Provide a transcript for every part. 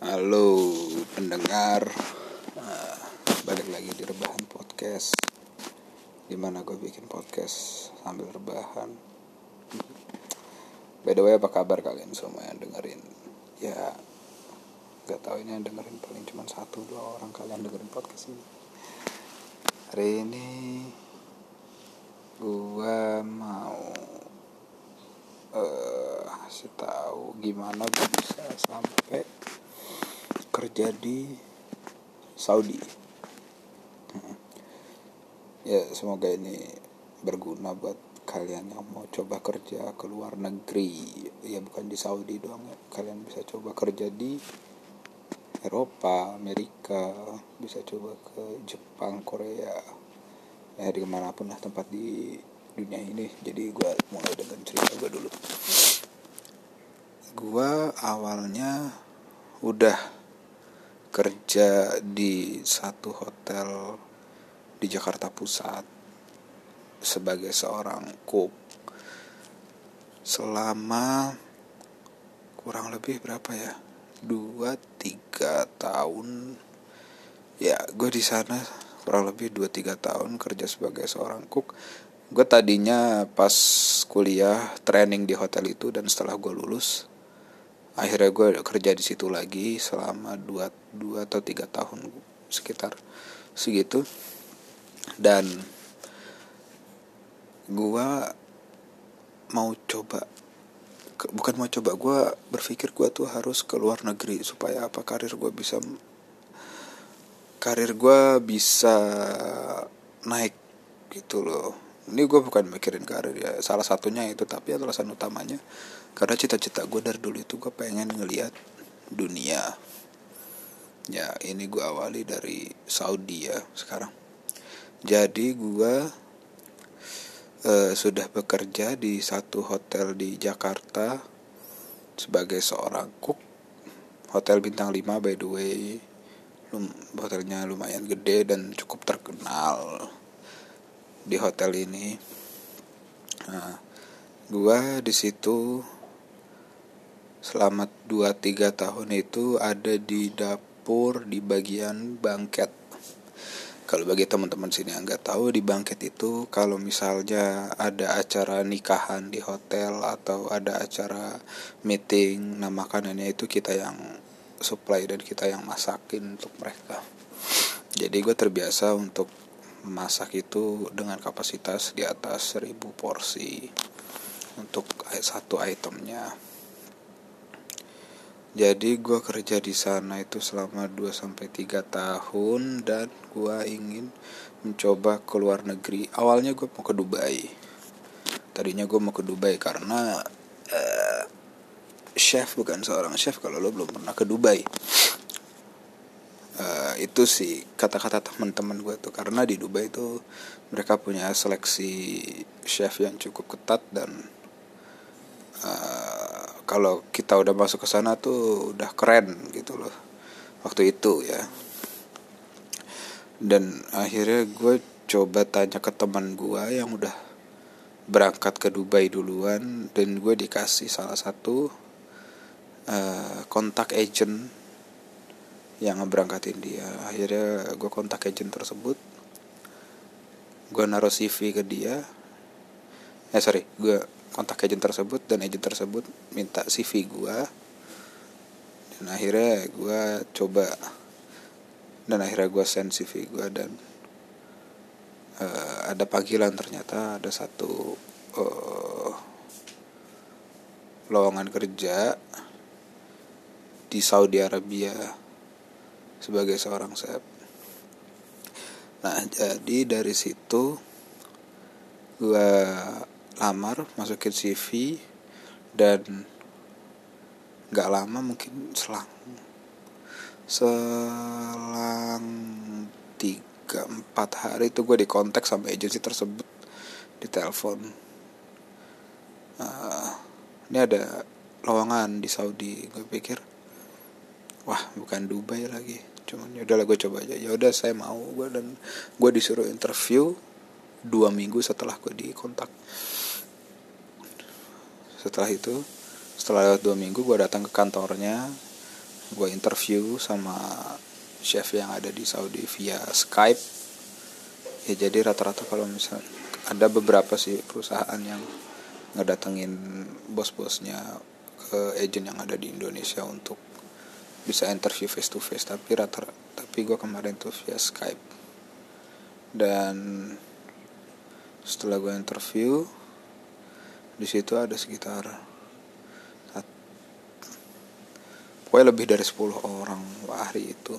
Halo pendengar. Uh, Balik lagi di Rebahan Podcast. Di mana gue bikin podcast sambil rebahan? By the way apa kabar kalian semua yang dengerin? Ya Gak tau ini yang dengerin paling cuma satu dua orang kalian dengerin podcast ini. Hari ini Gue mau uh, kasih tahu gimana gue bisa sampai kerja di Saudi. Ya semoga ini berguna buat kalian yang mau coba kerja ke luar negeri. Ya bukan di Saudi doang ya. Kalian bisa coba kerja di Eropa Amerika bisa coba ke Jepang Korea. Ya di pun lah tempat di dunia ini. Jadi gue mulai dengan cerita gue dulu. Gue awalnya udah kerja di satu hotel di Jakarta Pusat sebagai seorang cook. Selama kurang lebih berapa ya? Dua tiga tahun. Ya gue di sana kurang lebih dua tiga tahun kerja sebagai seorang cook. Gue tadinya pas kuliah training di hotel itu dan setelah gue lulus akhirnya gue kerja di situ lagi selama dua dua atau tiga tahun sekitar segitu. Dan gue mau coba bukan mau coba gue berpikir gue tuh harus ke luar negeri supaya apa karir gue bisa karir gue bisa naik gitu loh. Ini gue bukan mikirin karir ya salah satunya itu tapi alasan utamanya karena cita-cita gue dari dulu itu gue pengen ngeliat dunia. Ya ini gue awali dari Saudi ya sekarang. Jadi gue uh, sudah bekerja di satu hotel di Jakarta sebagai seorang cook. Hotel bintang 5 by the way. Hotelnya lumayan gede dan cukup terkenal di hotel ini. Nah gue di situ selama 2-3 tahun itu ada di dapur di bagian bangket. Kalau bagi teman-teman sini yang nggak tahu di bangket itu kalau misalnya ada acara nikahan di hotel atau ada acara meeting nah makanannya itu kita yang supply dan kita yang masakin untuk mereka. Jadi gue terbiasa untuk masak itu dengan kapasitas di atas 1000 porsi untuk satu itemnya jadi gue kerja di sana itu selama 2 sampai 3 tahun dan gue ingin mencoba ke luar negeri. Awalnya gue mau ke Dubai. Tadinya gue mau ke Dubai karena uh, chef bukan seorang chef kalau lo belum pernah ke Dubai. Uh, itu sih kata-kata teman-teman gue tuh karena di Dubai itu mereka punya seleksi chef yang cukup ketat dan uh, kalau kita udah masuk ke sana tuh udah keren gitu loh waktu itu ya. Dan akhirnya gue coba tanya ke teman gue yang udah berangkat ke Dubai duluan dan gue dikasih salah satu uh, kontak agent yang ngeberangkatin dia. Akhirnya gue kontak agent tersebut gue naruh CV ke dia. Eh sorry gue kontak agent tersebut dan agent tersebut minta CV gue dan akhirnya gue coba dan akhirnya gue send CV gue dan uh, ada panggilan ternyata ada satu uh, lowongan kerja di Saudi Arabia sebagai seorang chef. Nah jadi dari situ gue lamar masukin CV dan nggak lama mungkin selang. Selang tiga empat hari itu gue dikontak sama agensi tersebut di telepon uh, ini ada lowongan di Saudi gue pikir wah bukan Dubai lagi cuman ya udahlah gue coba aja. Ya udah saya mau gue dan gue disuruh interview dua minggu setelah gue dikontak. Setelah itu setelah lewat dua minggu gue datang ke kantornya gue interview sama chef yang ada di Saudi via Skype. Ya jadi rata-rata kalau misalnya ada beberapa sih perusahaan yang ngedatengin bos-bosnya ke agent yang ada di Indonesia untuk bisa interview face to face tapi rata tapi gue kemarin tuh via Skype. Dan setelah gue interview di situ ada sekitar pokoknya lebih dari 10 orang hari itu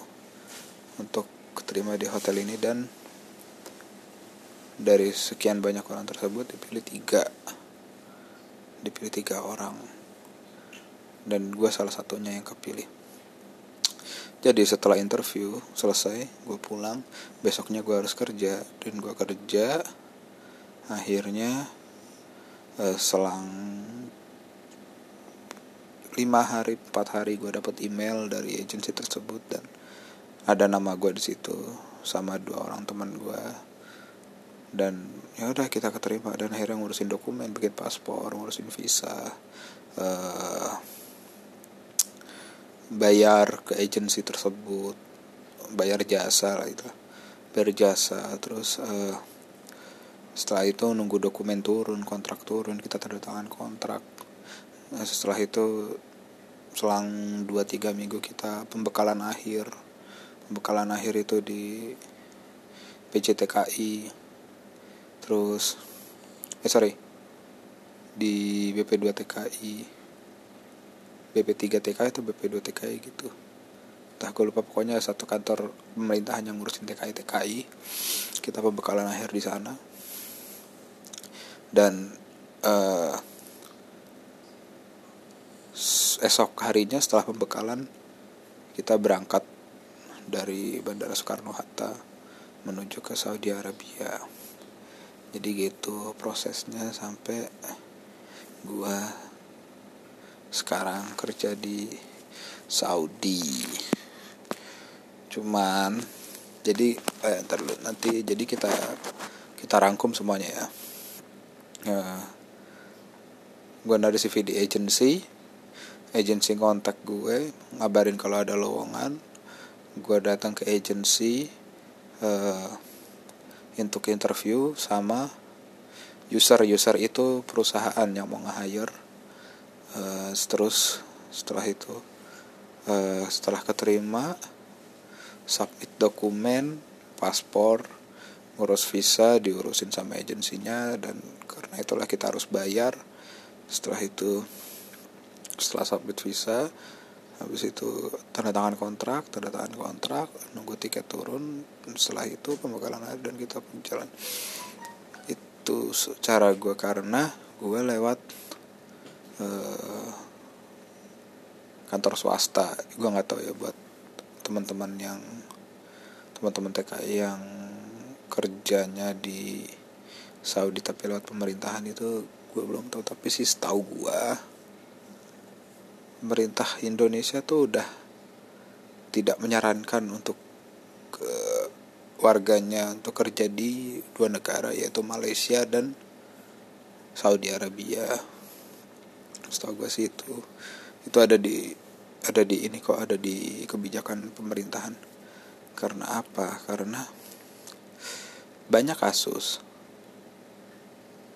untuk keterima di hotel ini dan dari sekian banyak orang tersebut dipilih tiga. Dipilih tiga orang. Dan gue salah satunya yang kepilih. Jadi setelah interview selesai gue pulang besoknya gue harus kerja dan gue kerja akhirnya eh, selang lima hari empat hari gue dapat email dari agensi tersebut dan ada nama gue di situ sama dua orang teman gue dan ya udah kita keterima dan akhirnya ngurusin dokumen bikin paspor ngurusin visa uh, bayar ke agensi tersebut bayar jasa lah itu bayar jasa terus uh, setelah itu nunggu dokumen turun kontrak turun kita tanda tangan kontrak. Nah, setelah itu selang 2-3 minggu kita pembekalan akhir. Pembekalan akhir itu di PCTKI terus eh sorry di BP2 TKI BP3 TKI atau BP2 TKI gitu. Entah gue lupa pokoknya satu kantor pemerintahan yang ngurusin TKI TKI kita pembekalan akhir di sana dan uh, esok harinya setelah pembekalan kita berangkat dari Bandara Soekarno Hatta menuju ke Saudi Arabia. Jadi gitu prosesnya sampai gua sekarang kerja di Saudi. Cuman jadi eh, ntar nanti jadi kita kita rangkum semuanya ya uh, gue dari di agency. Agency kontak gue ngabarin kalau ada lowongan. Gue datang ke agency uh, untuk interview sama user user itu perusahaan yang mau nge-hire. Uh, terus setelah itu uh, setelah keterima submit dokumen paspor ngurus visa diurusin sama agensinya dan karena itulah kita harus bayar. Setelah itu setelah submit visa habis itu tanda tangan kontrak tanda tangan kontrak nunggu tiket turun setelah itu pembekalan air dan kita berjalan itu cara gue karena gue lewat uh, kantor swasta. Gue nggak tahu ya buat teman-teman yang teman-teman TKI yang kerjanya di Saudi tapi lewat pemerintahan itu gue belum tahu. Tapi sih setahu gue pemerintah Indonesia tuh udah tidak menyarankan untuk ke warganya untuk kerja di dua negara yaitu Malaysia dan Saudi Arabia. Setahu gue sih itu itu ada di ada di ini kok ada di kebijakan pemerintahan. Karena apa? Karena banyak kasus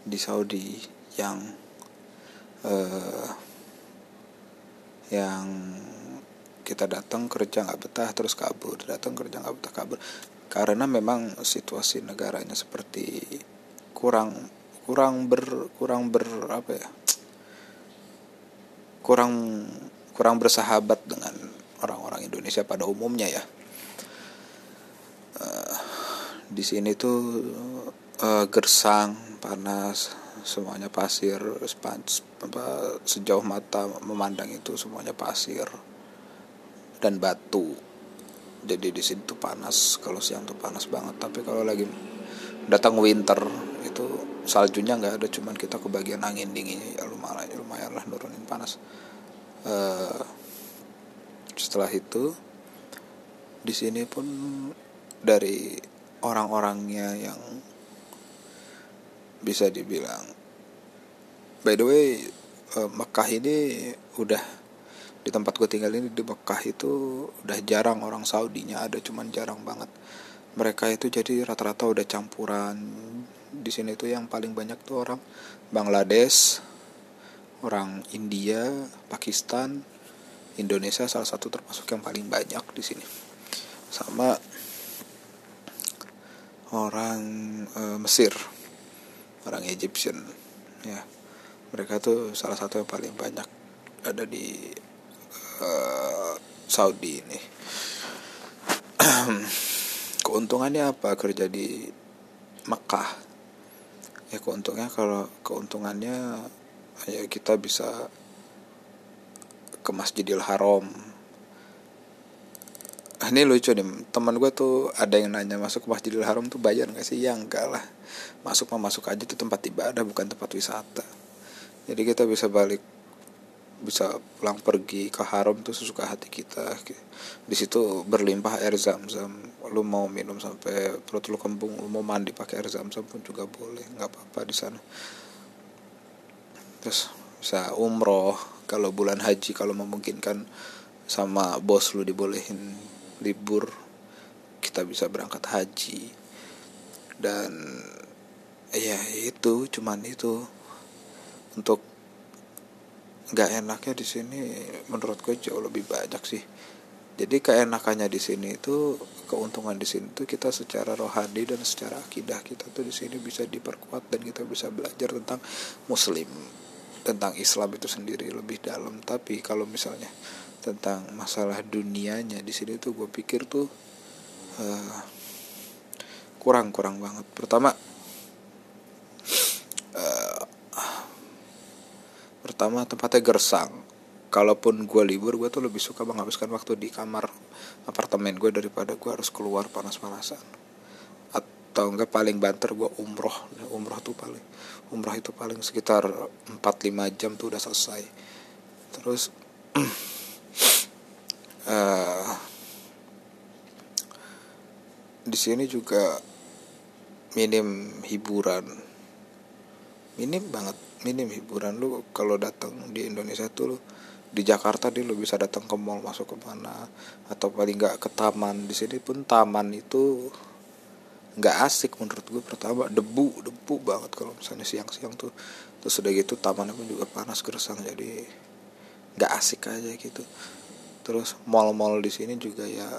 di Saudi yang uh, yang kita datang kerja nggak betah terus kabur datang kerja nggak betah kabur. Karena memang situasi negaranya seperti kurang kurang ber kurang ber apa ya kurang kurang bersahabat dengan orang-orang Indonesia pada umumnya ya di sini tuh uh, gersang panas semuanya pasir sejauh mata memandang itu semuanya pasir dan batu. Jadi di sini tuh panas kalau siang tuh panas banget. Tapi kalau lagi datang winter itu saljunya nggak ada cuman kita kebagian angin dinginnya ya lumayan lumayan lah nurunin panas. Uh, setelah itu di sini pun dari orang-orangnya yang bisa dibilang by the way uh, Mekah ini udah di tempat gue tinggal ini di Mekah itu udah jarang orang Saudinya ada cuman jarang banget. Mereka itu jadi rata-rata udah campuran. Di sini tuh yang paling banyak tuh orang Bangladesh orang India Pakistan Indonesia salah satu termasuk yang paling banyak di sini. Sama orang e, Mesir orang Egyptian ya. Mereka tuh salah satu yang paling banyak ada di uh, Saudi ini. Keuntungannya apa kerja di Mekah? Ya keuntungnya kalau keuntungannya ya kita bisa ke Masjidil Haram ini lucu nih teman gue tuh ada yang nanya masuk ke Masjidil Haram tuh bayar nggak sih? Ya enggak lah. Masuk mah masuk aja tuh tempat ibadah bukan tempat wisata. Jadi kita bisa balik bisa pulang pergi ke haram tuh sesuka hati kita. Di situ berlimpah air zam-zam. Lu mau minum sampai perut lu kembung lu mau mandi pakai air zam-zam pun juga boleh. Nggak apa-apa di sana. Terus bisa umroh kalau bulan haji kalau memungkinkan sama bos lu dibolehin libur kita bisa berangkat haji. Dan ya itu cuman itu. Untuk nggak enaknya di sini menurut gue jauh lebih banyak sih. Jadi keenakannya di sini itu keuntungan di sini tuh kita secara rohani dan secara akidah kita tuh di sini bisa diperkuat dan kita bisa belajar tentang muslim tentang Islam itu sendiri lebih dalam. Tapi kalau misalnya tentang masalah dunianya. Di sini tuh gue pikir tuh uh, kurang kurang banget. Pertama pertama tempatnya gersang. Kalaupun gue libur gue tuh lebih suka menghabiskan waktu di kamar apartemen gue daripada gue harus keluar panas-panasan. Atau enggak paling banter gue umroh. Umroh tuh paling umroh itu paling sekitar 4-5 jam tuh udah selesai. Terus uh, di sini juga minim hiburan. Minim banget minim hiburan. Lu kalau datang di Indonesia tuh lu di Jakarta dia lu bisa datang ke mall masuk ke mana atau paling nggak ke taman. Di sini pun taman itu nggak asik menurut gue pertama debu debu banget kalau misalnya siang-siang tuh. Terus udah gitu tamannya pun juga panas gersang. Jadi nggak asik aja gitu terus mall-mall di sini juga ya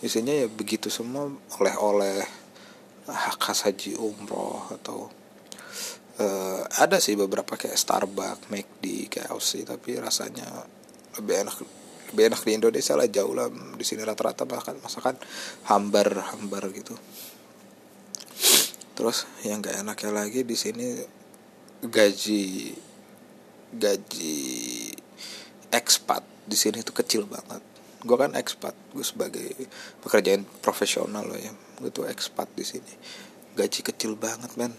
isinya ya begitu semua oleh-oleh khas haji umroh atau uh, ada sih beberapa kayak Starbucks, McD, KFC tapi rasanya lebih enak lebih enak di Indonesia lah jauh lah di sini rata-rata bahkan masakan hambar hambar gitu. Terus yang gak enaknya lagi di sini gaji gaji ekspat di sini tuh kecil banget. Gue kan ekspat gue sebagai pekerjaan profesional loh ya. Gue tuh ekspat di sini. Gaji kecil banget men.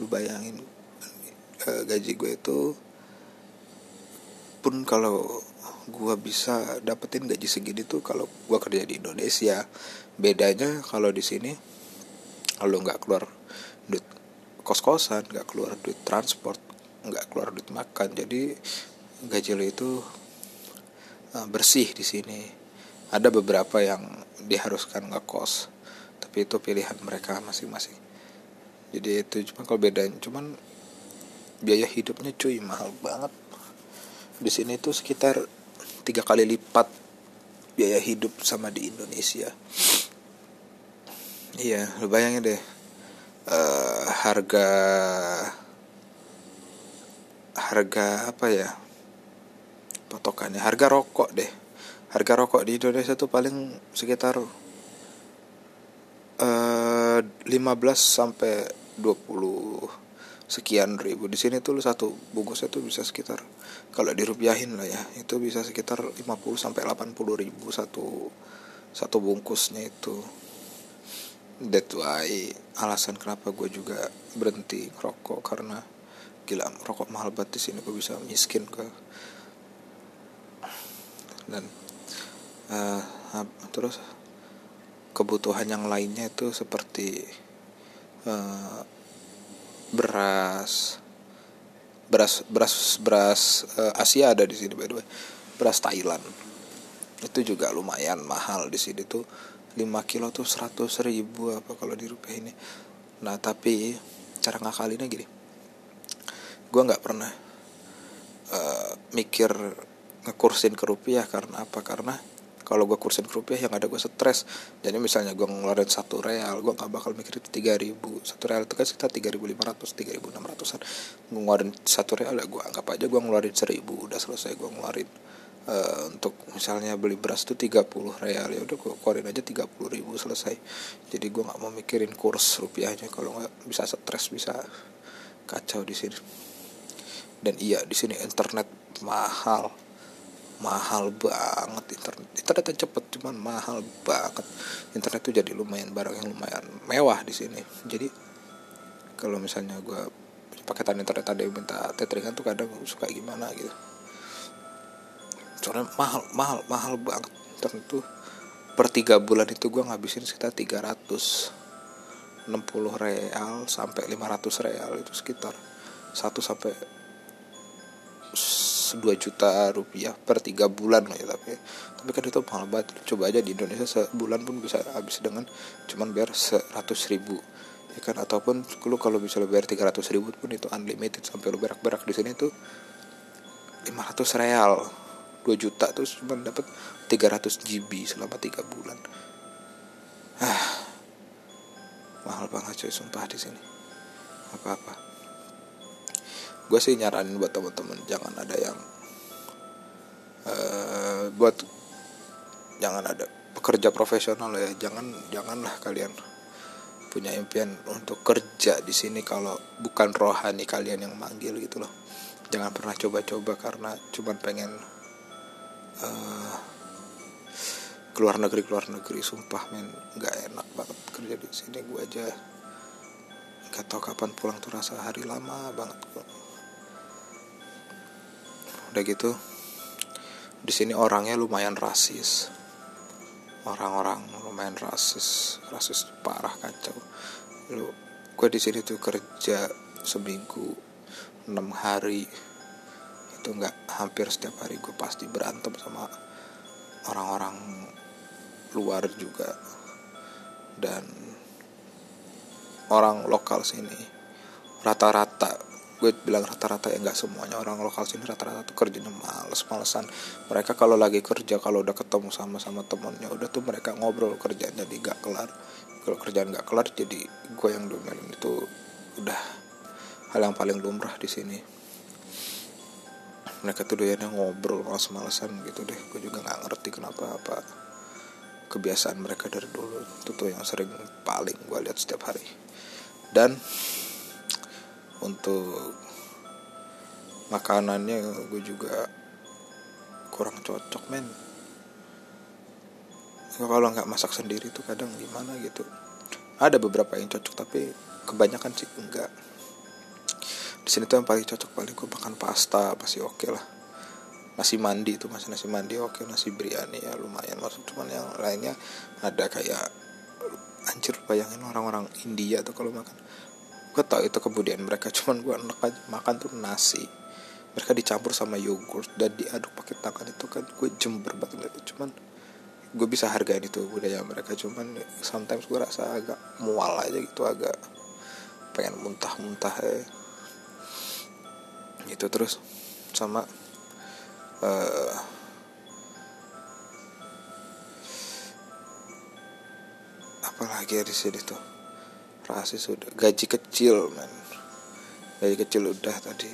Lu bayangin uh, gaji gue itu pun kalau gue bisa dapetin gaji segini tuh kalau gue kerja di Indonesia. Bedanya kalau di sini kalau nggak keluar duit kos kosan nggak keluar duit transport nggak keluar duit makan jadi gaji lo itu bersih di sini. Ada beberapa yang diharuskan nggak kos tapi itu pilihan mereka masing-masing. Jadi itu cuma kalau bedanya cuman biaya hidupnya cuy mahal banget. Di sini tuh sekitar tiga kali lipat biaya hidup sama di Indonesia. Iya lu bayangin deh uh, harga harga apa ya patokannya. Harga rokok deh. Harga rokok di Indonesia tuh paling sekitar uh, eh, 15 sampai 20 sekian ribu. Di sini tuh satu bungkusnya tuh bisa sekitar kalau dirupiahin lah ya itu bisa sekitar 50 sampai 80 ribu satu satu bungkusnya itu. That why alasan kenapa gue juga berhenti rokok karena gila rokok mahal banget di sini. Gue bisa miskin ke dan uh, terus kebutuhan yang lainnya itu seperti uh, beras beras beras beras uh, Asia ada di sini by the way. Beras Thailand. Itu juga lumayan mahal di sini tuh. 5 kilo tuh 100 ribu apa kalau di rupiah ini nah tapi cara ngakalinnya gini. Gue nggak pernah uh, mikir ngekursin ke rupiah karena apa? Karena kalau gue kursin ke rupiah yang ada gue stres. Jadi misalnya gue ngeluarin satu real gue gak bakal mikir itu tiga ribu. Satu real itu kan sekitar tiga ribu lima ratus tiga ribu enam ratusan. Gue ngeluarin satu real ya gue anggap aja gue ngeluarin seribu udah selesai gue ngeluarin uh, untuk misalnya beli beras itu tiga puluh real. Ya udah gue keluarin aja tiga puluh ribu selesai. Jadi gue nggak mau mikirin kurs rupiahnya kalau nggak bisa stres bisa kacau di sini. Dan iya di sini internet mahal mahal banget. Internet internetnya cepet cuman mahal banget. Internet tuh jadi lumayan barang yang lumayan mewah di sini. Jadi kalau misalnya gue paketan internet yang minta tetheringan tuh kadang suka gimana gitu. Soalnya mahal mahal mahal banget. Internet tuh per tiga bulan itu gue ngabisin sekitar 360 real sampai 500 real itu sekitar 1 sampai 2 juta rupiah per tiga bulan lah ya tapi tapi kan itu mahal banget. Coba aja di Indonesia sebulan pun bisa habis dengan cuman bayar seratus ribu ya kan? Ataupun lu kalau bisa lu bayar tiga ratus ribu pun itu unlimited sampai lu berak-berak di sini tuh 500 real. 2 juta terus cuma dapat 300 GB selama tiga bulan. Ah mahal banget cuy sumpah di sini. Apa-apa gue sih nyaranin buat temen-temen jangan ada yang uh, buat jangan ada pekerja profesional ya. Jangan janganlah kalian punya impian untuk kerja di sini kalau bukan rohani kalian yang manggil gitu loh. Jangan pernah coba-coba karena cuman pengen uh, keluar negeri keluar negeri. Sumpah men nggak enak banget kerja di sini. Gue aja nggak tahu kapan pulang tuh rasa hari lama banget udah gitu di sini orangnya lumayan rasis. Orang-orang lumayan rasis rasis parah kacau. Lu gue di sini tuh kerja seminggu enam hari. Itu nggak hampir setiap hari gue pasti berantem sama orang-orang luar juga. Dan orang lokal sini rata-rata gue bilang rata-rata ya nggak semuanya orang lokal sini rata-rata tuh kerjanya males-malesan. Mereka kalau lagi kerja kalau udah ketemu sama sama temennya udah tuh mereka ngobrol kerjaan jadi nggak kelar. Kalau kerjaan nggak kelar jadi gue yang domelin. Itu udah hal yang paling lumrah di sini. Mereka tuh doyannya ngobrol males-malesan gitu deh. Gue juga nggak ngerti kenapa apa kebiasaan mereka dari dulu. Itu tuh yang sering paling gue lihat setiap hari. Dan untuk makanannya gue juga kurang cocok men. Kalau nggak masak sendiri tuh kadang gimana gitu. Ada beberapa yang cocok tapi kebanyakan sih enggak di sini tuh yang paling cocok paling gue makan pasta pasti oke okay lah. Nasi mandi itu masih nasi mandi oke okay. nasi biryani ya lumayan. Masuk cuman yang lainnya ada kayak anjir bayangin orang-orang India tuh kalau makan gue tau itu kemudian mereka cuman gue enak aja makan tuh nasi. Mereka dicampur sama yogurt dan diaduk pakai tangan itu kan gue jember banget itu cuman gue bisa hargain itu budaya mereka cuman sometimes gue rasa agak mual aja gitu agak pengen muntah-muntah ya gitu terus sama uh, apalagi ya di sini tuh rasis sudah gaji kecil men. Gaji kecil udah tadi.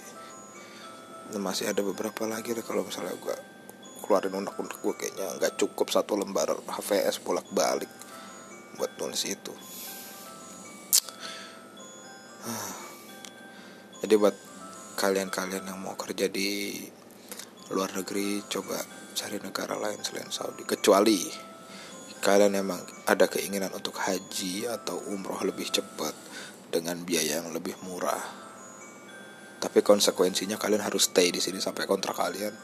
Masih ada beberapa lagi deh kalau misalnya gue keluarin unek-unek gue kayaknya nggak cukup satu lembar HVS bolak balik buat nulis itu. Jadi buat kalian-kalian yang mau kerja di luar negeri coba cari negara lain selain Saudi. Kecuali kalian emang ada keinginan untuk haji atau umroh lebih cepat dengan biaya yang lebih murah. Tapi konsekuensinya kalian harus stay di sini sampai kontrak kalian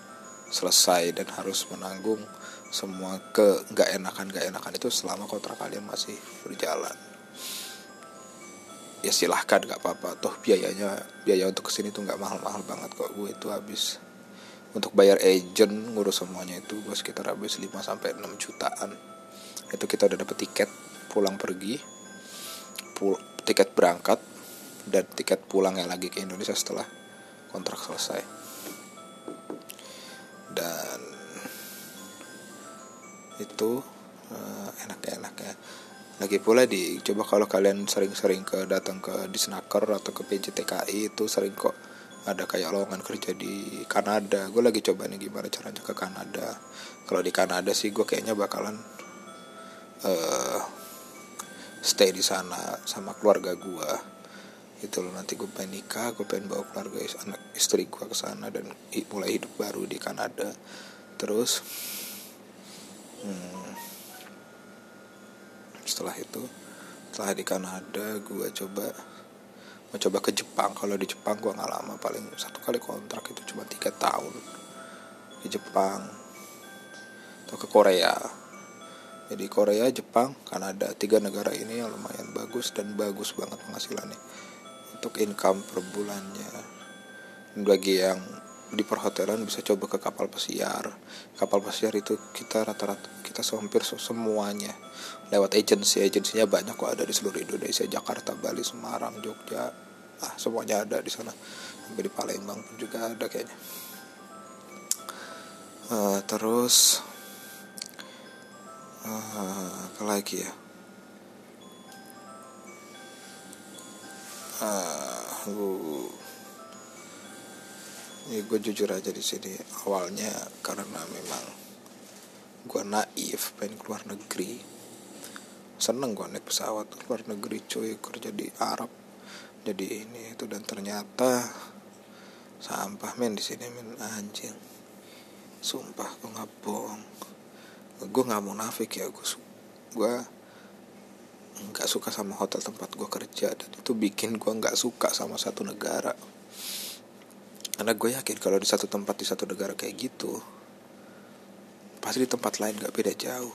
selesai dan harus menanggung semua ke nggak enakan nggak enakan itu selama kontrak kalian masih berjalan. Ya silahkan nggak apa-apa, toh biayanya biaya untuk ke sini tuh nggak mahal-mahal banget kok gue itu habis untuk bayar agent ngurus semuanya itu gue sekitar habis 5 sampai 6 jutaan itu kita udah dapet tiket pulang pergi pul tiket berangkat dan tiket pulangnya lagi ke Indonesia setelah kontrak selesai. Dan itu uh, enak-enaknya. Lagi pula di coba kalau kalian sering-sering ke datang ke Disnaker atau ke PJTKI itu sering kok ada kayak lowongan kerja di Kanada. Gue lagi coba nih gimana caranya ke Kanada. Kalau di Kanada sih gue kayaknya bakalan uh, stay di sana sama keluarga gue itu loh nanti gue pengen nikah gue pengen bawa keluarga anak istri gue ke sana dan mulai hidup baru di Kanada. Terus hmm, setelah itu setelah di Kanada gue coba mau coba ke Jepang. Kalau di Jepang gue nggak lama paling satu kali kontrak itu cuma tiga tahun di Jepang. Atau ke Korea jadi Korea Jepang Kanada tiga negara ini yang lumayan bagus dan bagus banget penghasilannya. Untuk income per bulannya. Bagi yang di perhotelan bisa coba ke kapal pesiar. Kapal pesiar itu kita rata-rata kita hampir semuanya. Lewat agensi agensinya banyak kok ada di seluruh Indonesia Jakarta Bali Semarang Jogja. Ah semuanya ada di sana. Sampai di Palembang pun juga ada kayaknya. Uh, terus uh, apa lagi ya? Uh, ya gue jujur aja di sini. Awalnya karena memang gue naif pengen keluar negeri. Seneng gue naik pesawat keluar negeri cuy kerja di Arab jadi ini itu dan ternyata sampah men di sini men anjing. Sumpah gue nggak bohong gue nggak mau nafik ya gue gue nggak suka sama hotel tempat gue kerja dan itu bikin gue nggak suka sama satu negara. Karena gue yakin kalau di satu tempat di satu negara kayak gitu pasti di tempat lain gak beda jauh.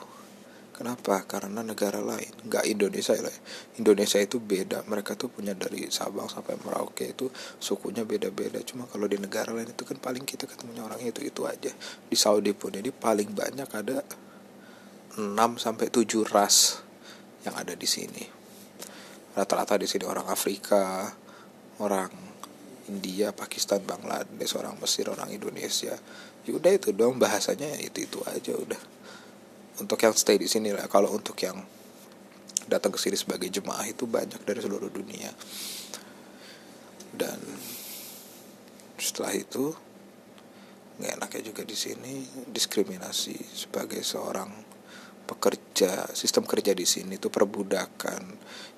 Kenapa? Karena negara lain nggak Indonesia ya. Indonesia itu beda mereka tuh punya dari Sabang sampai Merauke itu sukunya beda-beda. Cuma kalau di negara lain itu kan paling kita ketemunya orang itu itu aja. Di Saudi pun ini paling banyak ada 6 sampai 7 ras yang ada di sini rata-rata di sini orang Afrika orang India, Pakistan, Bangladesh, orang Mesir, orang Indonesia. Ya udah itu dong bahasanya itu itu aja udah. Untuk yang stay di sini lah. Kalau untuk yang datang ke sini sebagai jemaah itu banyak dari seluruh dunia. Dan setelah itu nggak enaknya juga di sini diskriminasi sebagai seorang pekerja sistem kerja di sini itu perbudakan.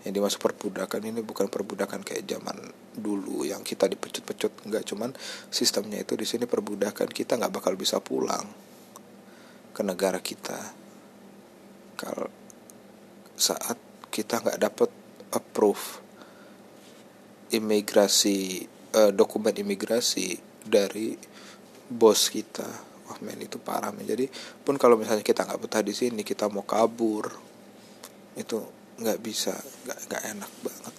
Yang dimaksud perbudakan ini bukan perbudakan kayak zaman dulu yang kita dipecut-pecut nggak cuman sistemnya itu di sini perbudakan. Kita nggak bakal bisa pulang ke negara kita kalau saat kita nggak dapat approve imigrasi uh, dokumen imigrasi dari bos kita wah men itu parah men. Jadi pun kalau misalnya kita nggak betah di sini kita mau kabur itu nggak bisa nggak nggak enak banget.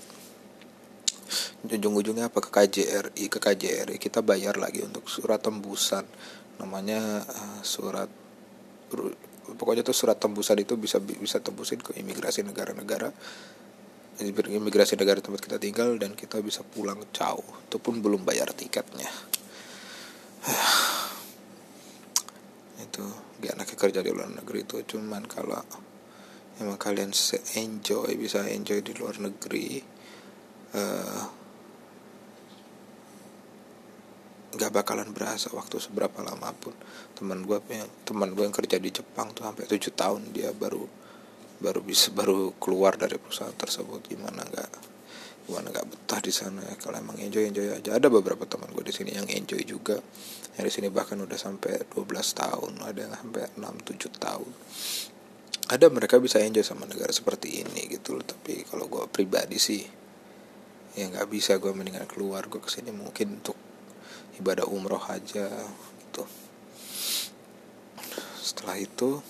Ujung-ujungnya apa? Ke KJRI ke KJRI kita bayar lagi untuk surat tembusan. Namanya uh, surat pokoknya tuh surat tembusan itu bisa bisa tembusin ke imigrasi negara-negara imigrasi negara tempat kita tinggal dan kita bisa pulang jauh. Itu pun belum bayar tiketnya itu gak enaknya kerja di luar negeri itu. Cuman kalau emang kalian enjoy bisa enjoy di luar negeri uh, nggak bakalan berasa waktu seberapa lama pun. Teman gue yang teman gue yang kerja di Jepang tuh sampai tujuh tahun dia baru baru bisa baru keluar dari perusahaan tersebut. Gimana nggak gimana nggak betah di sana ya. Kalau emang enjoy enjoy aja. Ada beberapa teman gue di sini yang enjoy juga. Yang di sini bahkan udah sampai 12 tahun. Ada yang sampai 6 7 tahun. Ada mereka bisa enjoy sama negara seperti ini gitu loh. Tapi kalau gue pribadi sih ya nggak bisa gue mendingan keluar. Gue ke sini mungkin untuk ibadah umroh aja gitu. Setelah itu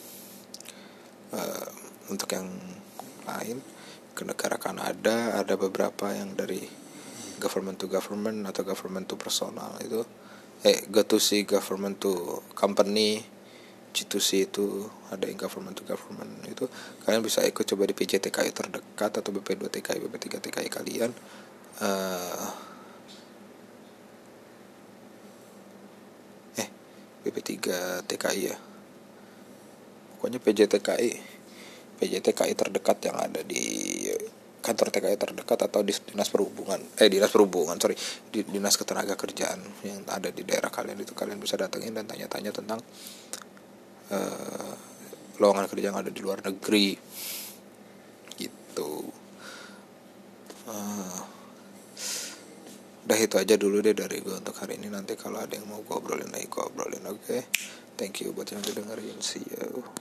uh, untuk yang lain ke negara Kanada ada beberapa yang dari government to government atau government to personal itu. Eh go to see government to company G2C itu ada yang government to government itu. Kalian bisa ikut coba di PJTKI terdekat atau BP2TKI BP3TKI kalian. Uh, eh BP3 TKI ya. Pokoknya PJTKI PJTKI terdekat yang ada di kantor TKI terdekat atau di dinas perhubungan. Eh dinas perhubungan sorry. Di dinas ketenaga kerjaan yang ada di daerah kalian itu. Kalian bisa datengin dan tanya-tanya tentang uh, lowongan kerja yang ada di luar negeri. Gitu. Uh, udah itu aja dulu deh dari gue untuk hari ini. Nanti kalau ada yang mau gue obrolin lagi gue obrolin oke? Okay? thank you buat yang udah dengerin. See you